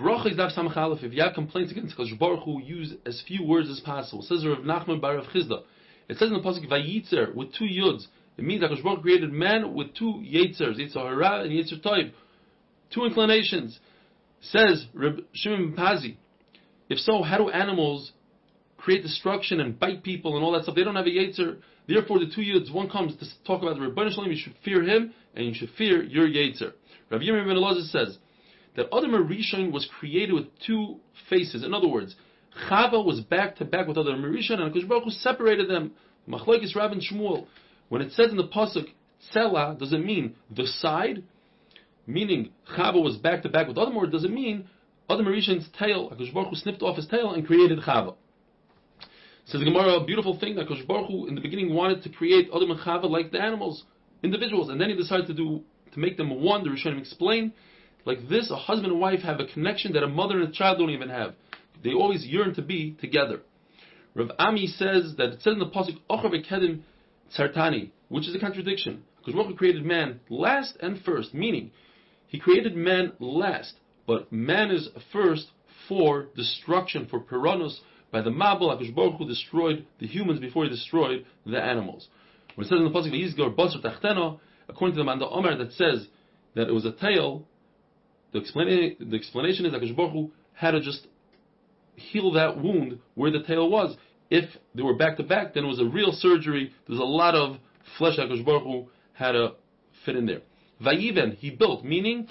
bracha is daf samach aleph. If you have complaints against Kosh Baruch Hu, use as few words as possible. It says Rav Nachman bar Rav Chizda. It says in the pasuk Vayitzer with two yuds. It means that Kosh Baruch created man with two yitzers, Yetzer Hara and Yetzer Toiv, two inclinations. Says Reb Shimon Pazi. If so, how do animals create destruction and bite people and all that stuff? They don't have a yetzer. Therefore, the two yuds, one comes to talk about the Ribbono Shel Olam, you should fear him, and you should fear your yetzer. Rav Yirmiyah ben says that Adam Rishon was created with two faces. In other words, Chava was back to back with Adam Rishon, and Kosh Baruch Hu separated them. Machlokes Rab and Shmuel. When it says in the pasuk Tzela, does it mean the side? Meaning Chava was back to back with Adam, or does it mean Adam Rishon's tail? Kosh Baruch Hu snipped off his tail and created Chava. Says the Gemara, a beautiful thing that Kosh Baruch Hu in the beginning wanted to create Adam and Chava like the animals, individuals, and then he decided to do to make them one. The Rishonim explain like this: a husband and wife have a connection that a mother and a child don't even have. They always yearn to be together. Rav Ami says that it says in the pasuk Ochav Ekedim Tzartani, which is a contradiction. Because Baruch created man last and first, meaning he created man last, but man is first for destruction, for piranhas, by the Mabul, HaKadosh Baruch Hu destroyed the humans before he destroyed the animals. When it says in the pasuk Yizgor Basar Tachteno, according to the Manda Omer that says that it was a tail, the explanation, the explanation is that HaKadosh Baruch Hu had to just heal that wound where the tail was. If they were back to back, then it was a real surgery. There's a lot of flesh that HaKadosh Baruch Hu had to fit in there. Vayiven, he built, meaning,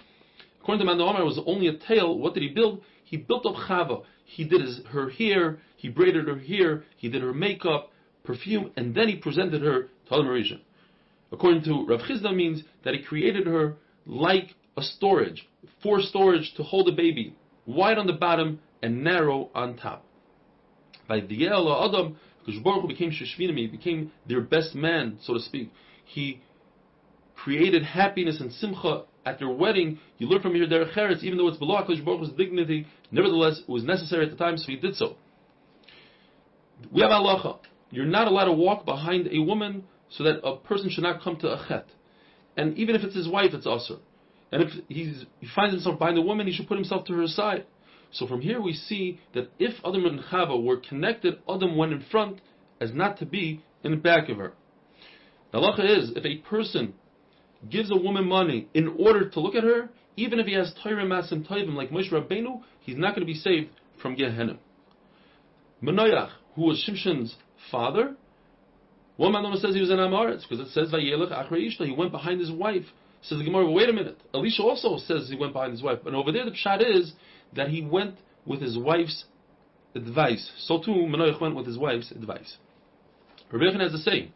according to Omer, it was only a tail. What did he build? He built up Chava. He did his, her hair, he braided her hair, he did her makeup, perfume, and then he presented her to Marisha. According to Rav Chizda means that he created her like a storage, for storage to hold a baby, wide on the bottom and narrow on top. By the Adam, because Baruch became Sheshvinim, he became their best man, so to speak. He created happiness and simcha at their wedding. You learn from here derech eretz, even though it's below HaKadosh Baruch dignity, nevertheless it was necessary at the time, so he did so. We have halacha. You're not allowed to walk behind a woman so that a person should not come to a chet. And even if it's his wife, it's also. And if he's, he finds himself behind a woman, he should put himself to her side. So from here we see that if Adam and Chava were connected, Adam went in front as not to be in the back of her. The halacha is, if a person gives a woman money in order to look at her, even if he has Torah Masim Toivim like Moshe Rabbeinu, he's not going to be saved from Gehenna. Manoach, who was Shimshon's father, one man says he was an Amaretz because it says Vayelech Achrei He went behind his wife. Says the Gemara, wait a minute. Elisha also says he went behind his wife, but over there the pshat is that he went with his wife's advice. So too Manoach went with his wife's advice. Rabbi has a saying: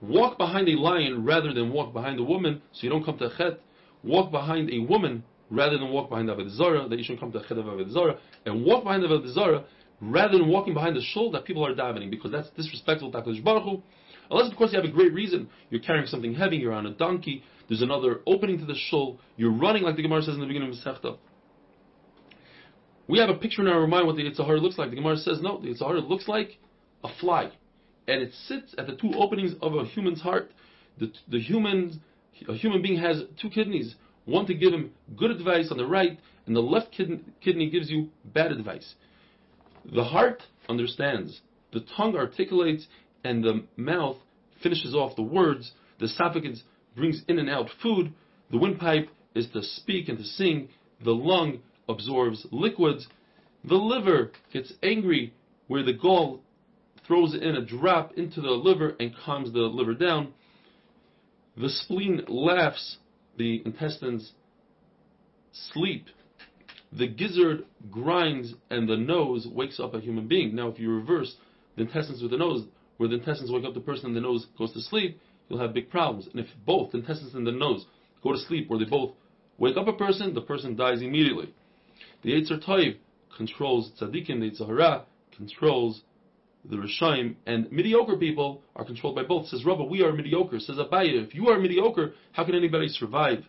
Walk behind a lion rather than walk behind a woman, so you don't come to a chet. Walk behind a woman rather than walk behind Avodah Zarah, that you shouldn't come to a chet of Avodah Zarah, and walk behind the Avodah Zarah rather than walking behind the shul that people are davening, because that's disrespectful to Baruch Hu. Unless, of course, you have a great reason. You're carrying something heavy, you're on a donkey, there's another opening to the shul, you're running like the Gemara says in the beginning of Masechta. We have a picture in our mind what the Yetzer Hara looks like. The Gemara says, no, the Yetzer Hara looks like a fly. And it sits at the two openings of a human's heart. The, the human, a human being has two kidneys. One to give him good advice on the right, and the left kidney, kidney gives you bad advice. The heart understands, the tongue articulates, and the mouth finishes off the words. The esophagus brings in and out food. The windpipe is to speak and to sing. The lung absorbs liquids. The liver gets angry where the gall throws in a drop into the liver and calms the liver down. The spleen laughs, the intestines sleep. The gizzard grinds and the nose wakes up a human being. Now, if you reverse the intestines with the nose, where the intestines wake up the person and the nose goes to sleep, you'll have big problems. And if both the intestines and the nose go to sleep, or they both wake up a person, the person dies immediately. The Yetzer Toiv controls tzaddikim, the Yetzer Hara controls the Rishaim, and mediocre people are controlled by both. Says Rabba, we are mediocre. Says Abaye, if you are mediocre, how can anybody survive?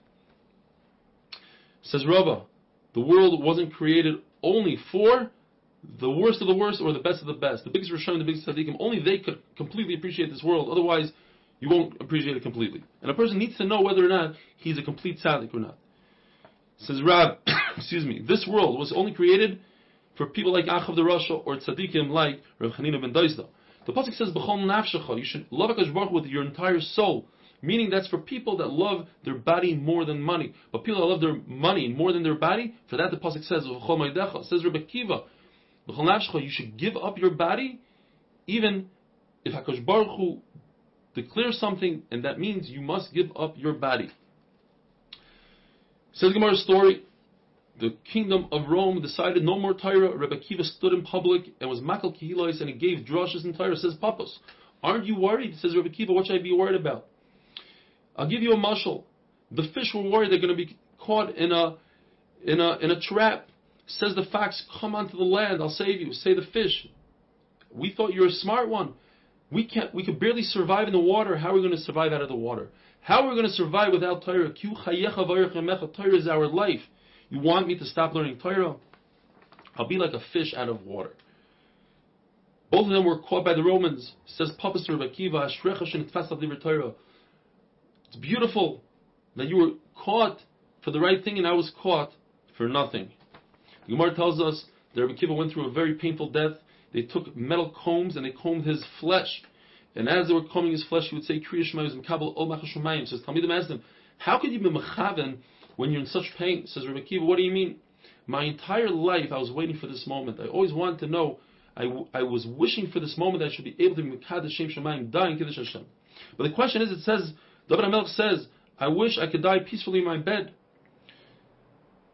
Says Rabba, the world wasn't created only for the worst of the worst or the best of the best. The biggest Rishonim, the biggest tzaddikim, only they could completely appreciate this world. Otherwise, you won't appreciate it completely. And a person needs to know whether or not he's a complete tzaddik or not. Says Rab, excuse me, this world was only created for people like Achav the Rasha or tzaddikim like Rav Chanina ben Doisda. The pasuk says, "B'chol nafshecha," you should love Hakadosh Baruch with your entire soul. Meaning that's for people that love their body more than money. But people that love their money more than their body, for that the pasuk says, "V'chol ma'decha." Says Rebbe Kiva, "B'chol nafshecha," you should give up your body, even if Hakadosh Baruch Hu declares something, and that means you must give up your body. Says Gemara's story, the kingdom of Rome decided no more Torah. Rebbe Kiva stood in public and was makal kihilois and he gave drushes in Torah. Says Pappus, aren't you worried? Says Rebbe Kiva, what should I be worried about? I'll give you a mushal. The fish were worried they're going to be caught in a in a in a trap. Says the fox, come onto the land, I'll save you. Say the fish. We thought you were a smart one. We can't we could barely survive in the water. How are we going to survive out of the water? How are we going to survive without Torah? Torah is our life. You want me to stop learning Torah? I'll be like a fish out of water. Both of them were caught by the Romans. Says Papa Rabbi Kiva, It's beautiful that you were caught for the right thing and I was caught for nothing. The Gemara tells us that Rabbi Kiva went through a very painful death. They took metal combs and they combed his flesh. And as they were combing his flesh, he would say, Kriya Shema and Kabul Ol Machashumayim. Says Talmidim asked him, How could you be mechaven when you're in such pain. Says Rabbi Kiva, what do you mean? My entire life I was waiting for this moment. I always wanted to know. I, I was wishing for this moment that I should be able to be Mekadesh Shem Shemayim, die in Kiddush Hashem. But the question is, it says, David HaMelech says, I wish I could die peacefully in my bed.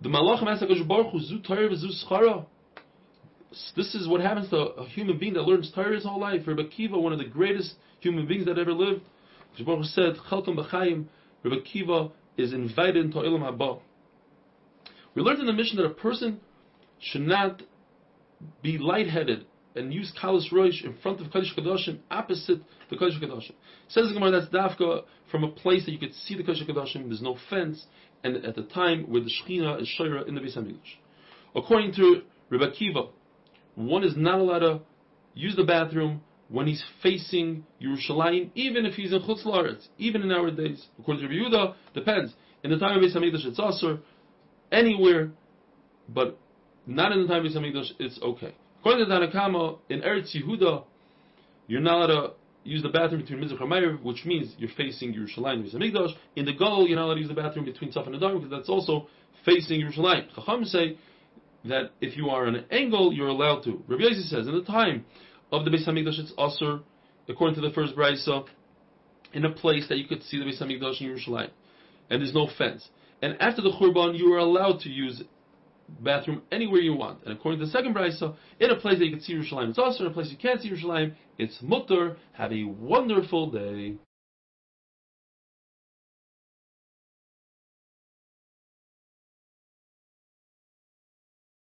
The Malachim asked Baruch Hu, Zu Torah v'Zu Schara. This is what happens to a human being that learns Torah his whole life. Rabbi Kiva, one of the greatest human beings that ever lived, said, B'chaim, Rabbi Kiva is invited into Ilam Haba. We learned in the Mishnah that a person should not be lightheaded and use kalas roish in front of Kodesh Kadoshim, opposite the Kodesh Kadoshim. Says Gemara that's dafka from a place that you could see the Kodesh Kadoshim. There's no fence, and at the time where the Shechina is Shira in the Beis Hamikdash. According to Rebbe Kiva, one is not allowed to use the bathroom when he's facing Yerushalayim, even if he's in Chutz La'aretz, even in our days. According to Yehuda, depends. In the time of Beis Hamikdash, it's also anywhere, but not in the time of Beis Hamikdash, it's okay. According to Tanna Kamma, in Eretz Yehuda, you're not allowed to use the bathroom between Mizrach and which means you're facing Yerushalayim and Hamikdash. In the Gol, you're not allowed to use the bathroom between Tzaf and Adar, because that's also facing Yerushalayim. Chacham say that if you are on an angle, you're allowed to. Rabbi Yossi says, in the time of the Beis Hamikdash, it's also, according to the first brayso, in a place that you could see the Beis Hamikdash in Yerushalayim, and there's no fence. And after the Churban, you are allowed to use bathroom anywhere you want. And according to the second brayso, in a place that you can see Yerushalayim, it's also in a place you can't see Yerushalayim, it's mutter. Have a wonderful day.